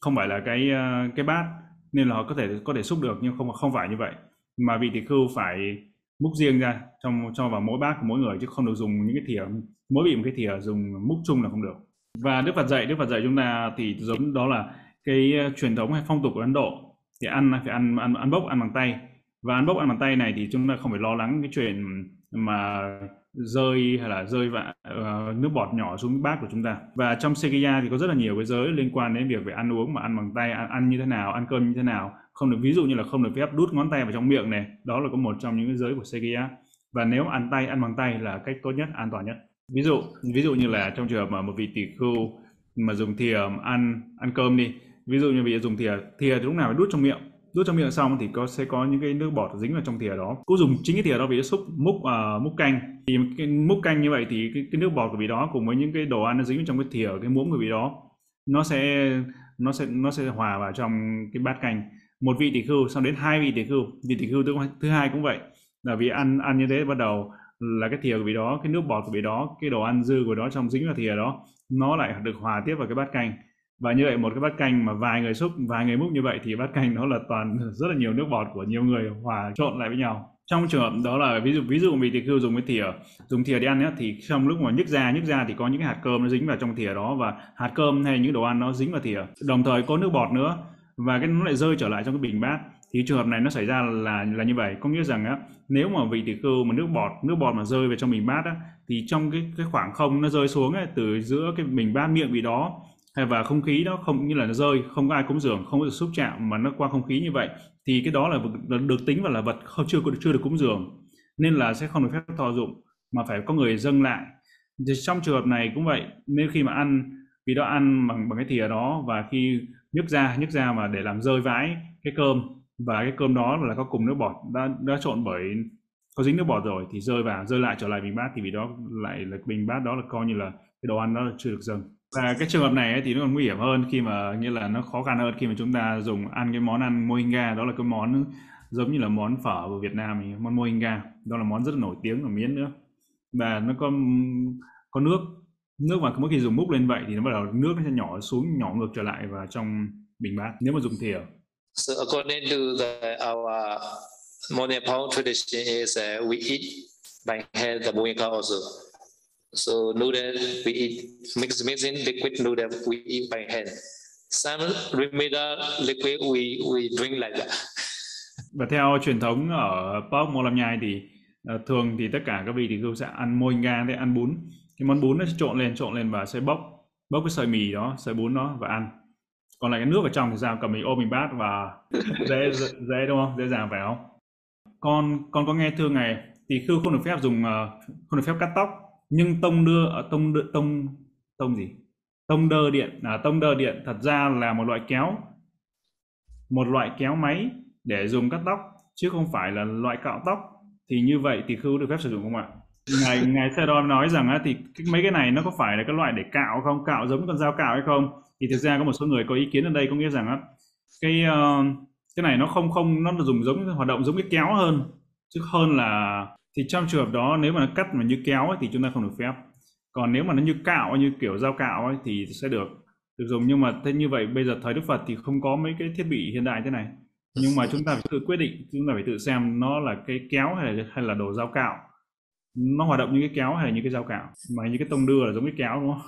không phải là cái ờ, cái bát nên là họ có thể có thể xúc được, nhưng không không phải như vậy. Mà vị tỷ khưu phải múc riêng ra trong, cho vào mỗi bát của mỗi người chứ không được dùng những cái thìa, mỗi vị một cái thìa dùng múc chung là không được. Và Đức Phật dạy, Đức Phật dạy chúng ta thì giống đó là cái ờ, truyền thống hay phong tục của Ấn Độ thì ăn phải ăn ăn ăn bốc ăn bằng tay. Và ăn bốc ăn bằng tay này thì chúng ta không phải lo lắng cái chuyện mà rơi hay là rơi vạ uh, nước bọt nhỏ xuống bát của chúng ta. Và trong Sekiya thì có rất là nhiều cái giới liên quan đến việc về ăn uống mà ăn bằng tay ăn, ăn như thế nào ăn cơm như thế nào. Không được ví dụ như là không được phép đút ngón tay vào trong miệng này. Đó là có một trong những cái giới của Sekiya. Và nếu ăn tay ăn bằng tay là cách tốt nhất an toàn nhất. Ví dụ ví dụ như là trong trường hợp mà một vị tỷ khưu mà dùng thìa ăn ăn cơm đi ví dụ như bây giờ dùng thìa thìa thì lúc nào phải đút trong miệng. Đút trong miệng xong thì có sẽ có những cái nước bọt dính vào trong thìa đó. Cũng dùng chính cái thìa đó vì xúc múc uh, múc canh. Thì cái múc canh như vậy thì cái, cái nước bọt của vị đó cùng với những cái đồ ăn nó dính vào trong cái thìa cái muỗng của vị đó nó sẽ nó sẽ nó sẽ hòa vào trong cái bát canh. Một vị tỷ khưu xong đến hai vị tỷ khưu. Vị tỷ khưu thứ, thứ hai cũng vậy. Là vì ăn ăn như thế bắt đầu là cái thìa của vị đó cái nước bọt của vị đó cái đồ ăn dư của đó trong dính vào thìa đó nó lại được hòa tiếp vào cái bát canh và như vậy một cái bát canh mà vài người xúc vài người múc như vậy thì bát canh nó là toàn *laughs* rất là nhiều nước bọt của nhiều người hòa trộn lại với nhau. Trong trường hợp đó là ví dụ ví dụ mình thì cứ dùng cái thìa dùng thìa đi ăn ấy, thì trong lúc mà nhức ra nhức ra thì có những cái hạt cơm nó dính vào trong thìa đó và hạt cơm hay những đồ ăn nó dính vào thìa. Đồng thời có nước bọt nữa và cái nó lại rơi trở lại trong cái bình bát. Thì trường hợp này nó xảy ra là là như vậy. Có nghĩa rằng á nếu mà vị tỷ khưu mà nước bọt nước bọt mà rơi về trong bình bát á thì trong cái cái khoảng không nó rơi xuống ấy, từ giữa cái bình bát miệng vị đó và không khí đó không, như là nó rơi, không có ai cúng dường, không có được xúc chạm mà nó qua không khí như vậy, thì cái đó là được tính vào là vật không, chưa chưa được cúng dường. Nên là sẽ không được phép thọ dụng, mà phải có người dâng lại. Thì trong trường hợp này cũng vậy, nên khi mà ăn, vì đó ăn bằng bằng cái thìa đó và khi nhức ra nhức ra mà để làm rơi vãi cái cơm, và cái cơm đó là có cùng nước bọt, đã đã trộn bởi, có dính nước bọt rồi thì rơi vào, rơi lại trở lại bình bát, thì vì đó lại là bình bát đó là coi như là cái đồ ăn đó là chưa được dâng và cái trường hợp này ấy, thì nó còn nguy hiểm hơn khi mà như là nó khó khăn hơn khi mà chúng ta dùng ăn cái món ăn mohinga. Đó là cái món giống như là món phở của Việt Nam thì món mohinga. Đó là món rất là nổi tiếng ở miến nữa. Và nó có có nước. Nước mà mỗi khi dùng múc lên vậy thì nó bắt đầu nước nó sẽ nhỏ xuống nhỏ ngược trở lại vào trong bình bát nếu mà dùng thìa. So according to the our Monepal tradition is uh, we eat by hand the mohinga also. So noodle we eat mixed mixing liquid noodle we eat by hand. Some remedial liquid we we drink like that. *laughs* Và theo truyền thống ở Pok Lâm Nhai thì uh, thường thì tất cả các vị thì cứ sẽ ăn môi nga để ăn bún. Cái món bún nó sẽ trộn lên trộn lên và sẽ bốc bốc cái sợi mì đó, sợi bún đó và ăn. Còn lại cái nước ở trong thì sao? Cầm mình ôm mình bát và *laughs* dễ dễ đúng không? Dễ dàng phải không? Con con có nghe thưa ngày thì khư không được phép dùng uh, không được phép cắt tóc nhưng tông đưa ở tông đưa, tông tông gì? Tông đơ điện à, tông đơ điện thật ra là một loại kéo một loại kéo máy để dùng cắt tóc chứ không phải là loại cạo tóc. Thì như vậy thì khưu được phép sử dụng không ạ? Ngài ngài đó nói rằng á, thì mấy cái này nó có phải là cái loại để cạo không? Cạo giống con dao cạo hay không? Thì thực ra có một số người có ý kiến ở đây có nghĩa rằng á, cái uh, cái này nó không không nó dùng giống hoạt động giống cái kéo hơn chứ hơn là thì trong trường hợp đó nếu mà nó cắt mà như kéo ấy, thì chúng ta không được phép. Còn nếu mà nó như cạo như kiểu dao cạo ấy, thì sẽ được. Được dùng nhưng mà thế như vậy bây giờ thời Đức Phật thì không có mấy cái thiết bị hiện đại thế này. Nhưng mà chúng ta phải tự quyết định chúng ta phải tự xem nó là cái kéo hay là hay là đồ dao cạo. Nó hoạt động như cái kéo hay là như cái dao cạo. Mà như cái tông đưa là giống cái kéo đúng không?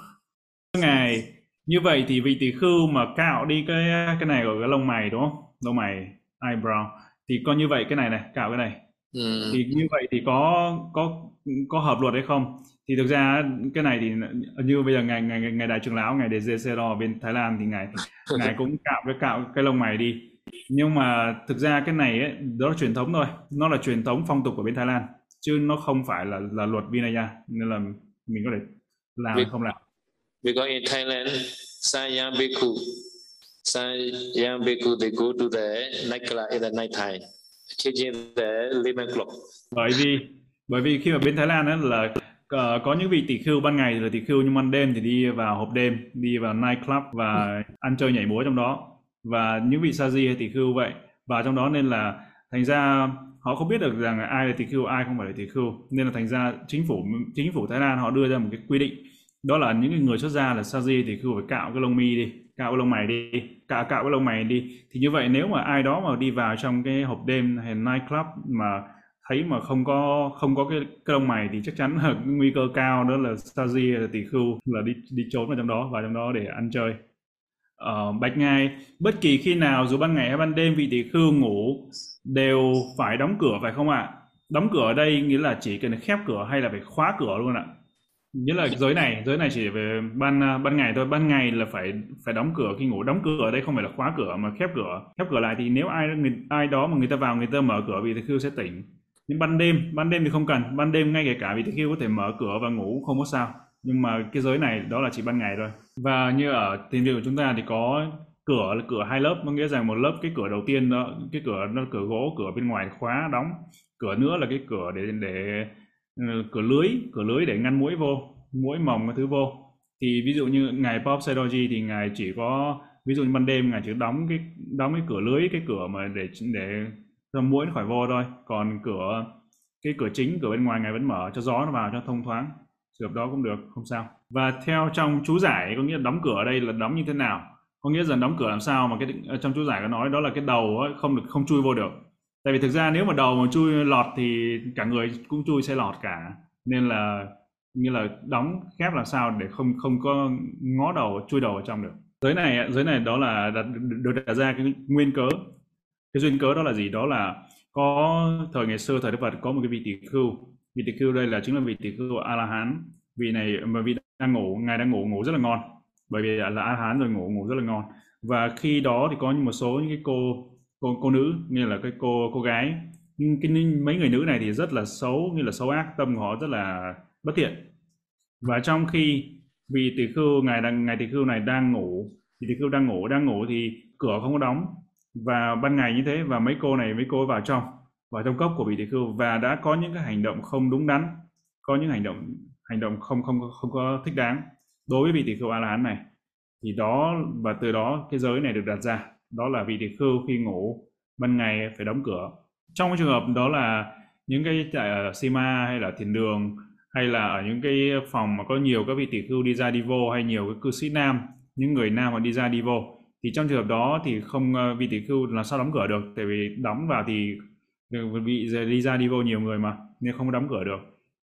Ngày như vậy thì vị tỷ khưu mà cạo đi cái cái này ở cái lông mày đúng không? Lông mày eyebrow. Thì coi như vậy cái này này cạo cái này. Ừ. thì như vậy thì có có có hợp luật hay không? Thì thực ra cái này thì như bây giờ ngài ngài ngài đại trưởng lão ngài đề ở bên Thái Lan thì ngài ngài cũng *laughs* cạo cái cạo cái lông mày đi. Nhưng mà thực ra cái này ấy, đó là truyền thống thôi. Nó là truyền thống phong tục của bên Thái Lan chứ nó không phải là là luật Vinaya. Nên là mình có thể làm hay không làm. Because in Thailand, young bhikkhu, young bhikkhu, they go to the nightclub in the night time, changing the bởi vì bởi vì khi mà bên Thái Lan ấy là ờ, có những vị tỷ khưu ban ngày là tỷ khưu nhưng ban đêm thì đi vào hộp đêm, đi vào night club và ăn chơi nhảy múa trong đó. Và những vị sa di hay tỷ khưu vậy. Và trong đó nên là thành ra họ không biết được rằng ai là tỷ khưu, ai không phải là tỷ khưu. Nên là thành ra chính phủ chính phủ Thái Lan họ đưa ra một cái quy định. Đó là những người xuất gia là sa di thì cứ phải cạo cái lông mi đi cạo cái lông mày đi. Cạo cạo cái lông mày đi. Thì như vậy nếu mà ai đó mà đi vào trong cái hộp đêm hay night club mà thấy mà không có không có cái, cái lông mày thì chắc chắn là nguy cơ cao đó là sa là tỷ khưu là đi đi trốn vào trong đó vào trong đó để ăn chơi. Ờ, bạch ngài bất kỳ khi nào dù ban ngày hay ban đêm vị tỷ khưu ngủ đều phải đóng cửa phải không ạ? Đóng cửa ở đây nghĩa là chỉ cần khép cửa hay là phải khóa cửa luôn ạ? Nghĩa là giới này giới này chỉ về ban à, ban ngày thôi. Ban ngày là phải phải đóng cửa khi ngủ. Đóng cửa ở đây không phải là khóa cửa mà khép cửa. Khép cửa lại thì nếu ai người, ai đó mà người ta vào người ta mở cửa vì thì khiêu sẽ tỉnh. Nhưng ban đêm ban đêm thì không cần. Ban đêm ngay kể cả vì thì khiêu có thể mở cửa và ngủ không có sao. Nhưng mà cái giới này đó là chỉ ban ngày thôi. Và như ở tiền viện của chúng ta thì có cửa là cửa hai lớp. Có nghĩa rằng một lớp cái cửa đầu tiên đó cái cửa nó cửa gỗ cửa bên ngoài khóa đóng. Cửa nữa là cái cửa để để Ờ, cửa lưới cửa lưới để ngăn mũi vô mũi mỏng cái thứ vô. Thì ví dụ như ngài Pop Sedoji thì ngài chỉ có ví dụ như ban đêm ngài chỉ đóng cái đóng cái cửa lưới cái cửa mà để để cho mũi nó khỏi vô thôi. Còn cửa cái cửa chính cửa bên ngoài ngài vẫn mở cho gió nó vào cho thông thoáng. Trường hợp đó cũng được không sao. Và theo trong chú giải có nghĩa đóng cửa ở đây là đóng như thế nào? Có nghĩa là đóng cửa làm sao mà cái trong chú giải có nói đó là cái đầu ấy, không được không chui vô được tại vì thực ra nếu mà đầu mà chui lọt thì cả người cũng chui sẽ lọt cả. Nên là như là đóng khép làm sao để không không có ngó đầu chui đầu ở trong được. Giới này giới này đó là đặt, được đặt ra cái nguyên cớ. Cái duyên cớ đó là gì? Đó là có thời ngày xưa thời đức phật có một cái vị tỷ khưu. Vị tỷ khưu đây là chính là vị tỷ khưu a la hán vị này mà vị đang ngủ ngài đang ngủ ngủ rất là ngon. Bởi vì là a la hán rồi ngủ ngủ rất là ngon. Và khi đó thì có một số những cái cô cô cô nữ như là cái cô cô gái. Nhưng cái mấy người nữ này thì rất là xấu như là xấu ác, tâm của họ rất là bất thiện. Và trong khi vì tỷ khưu, ngài đang, ngài tỷ khưu này đang ngủ, thì tỷ khưu đang ngủ đang ngủ thì cửa không có đóng. Và ban ngày như thế, và mấy cô này, mấy cô vào trong vào trong cốc của vị tỷ khưu, và đã có những cái hành động không đúng đắn, có những hành động hành động không không không có thích đáng đối với vị tỷ khưu a la hán này. Thì đó, và từ đó cái giới này được đặt ra đó là vị tỷ khưu khi ngủ, ban ngày phải đóng cửa. Trong cái trường hợp đó là những cái tại ở Sima hay là thiền đường, hay là ở những cái phòng mà có nhiều các vị tỷ khưu đi ra đi vô hay nhiều cái cư sĩ nam, những người nam mà đi ra đi vô, thì trong trường hợp đó thì không ờ, vị tỷ khưu là sao đóng cửa được? Tại vì đóng vào thì ờ, bị đi ra đi vô nhiều người mà, nên không đóng cửa được.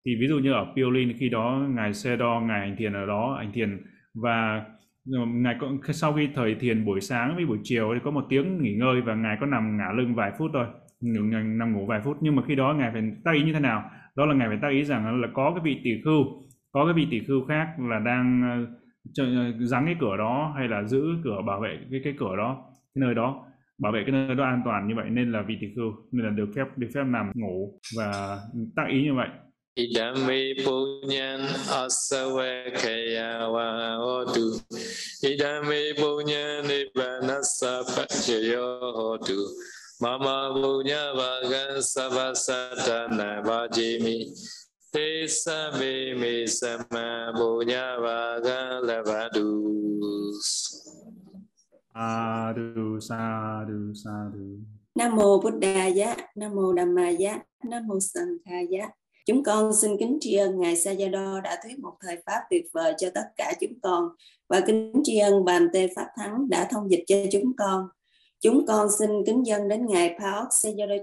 Thì ví dụ như ở Piolin khi đó, ngài xe đo, ngài hành thiền ở đó hành thiền và ngài có sau khi thời thiền buổi sáng với buổi chiều thì có một tiếng nghỉ ngơi và ngài có nằm ngả lưng vài phút thôi. Nằm ngủ vài phút. Nhưng mà khi đó ngài phải tác ý như thế nào? Đó là ngài phải tác ý rằng là có cái vị tỷ khưu, có cái vị tỷ khưu khác là đang ờ, ờ, giáng cái cửa đó hay là giữ cửa bảo vệ, cái cái cửa đó, cái nơi đó, bảo vệ cái nơi đó an toàn như vậy nên là vị tỷ khưu, nên là được phép được phép nằm ngủ và tác ý như vậy. Idame punyan asavakaya wa hotu. Idame punyan nibbanasa pachayo hotu. Mama punya vagan savasatana vajimi. Te sabe me sama punya vagan lavadus. Sadhu, sadhu, sadhu. Nam mô Buddhaya, Nam mô Dhammaya, Nam mô Sanghaya. Chúng con xin kính tri ân Ngài Sayado đã thuyết một thời Pháp tuyệt vời cho tất cả chúng con và kính tri ân Bàn Tê Pháp Thắng đã thông dịch cho chúng con. Chúng con xin kính dân đến Ngài Paok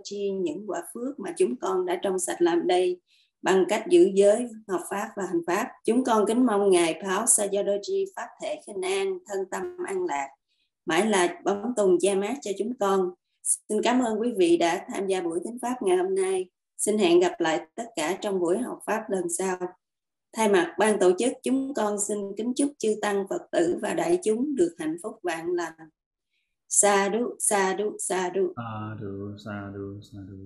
chi những quả phước mà chúng con đã trong sạch làm đây bằng cách giữ giới, học Pháp và hành Pháp. Chúng con kính mong Ngài Paok chi Pháp thể khinh an, thân tâm an lạc, mãi là bóng tùng cha mát cho chúng con. Xin cảm ơn quý vị đã tham gia buổi thính Pháp ngày hôm nay. Xin hẹn gặp lại tất cả trong buổi học Pháp lần sau. Thay mặt ban tổ chức, chúng con xin kính chúc chư Tăng, Phật tử và đại chúng được hạnh phúc vạn lành. sa đu sa đu sa đu đú sa đú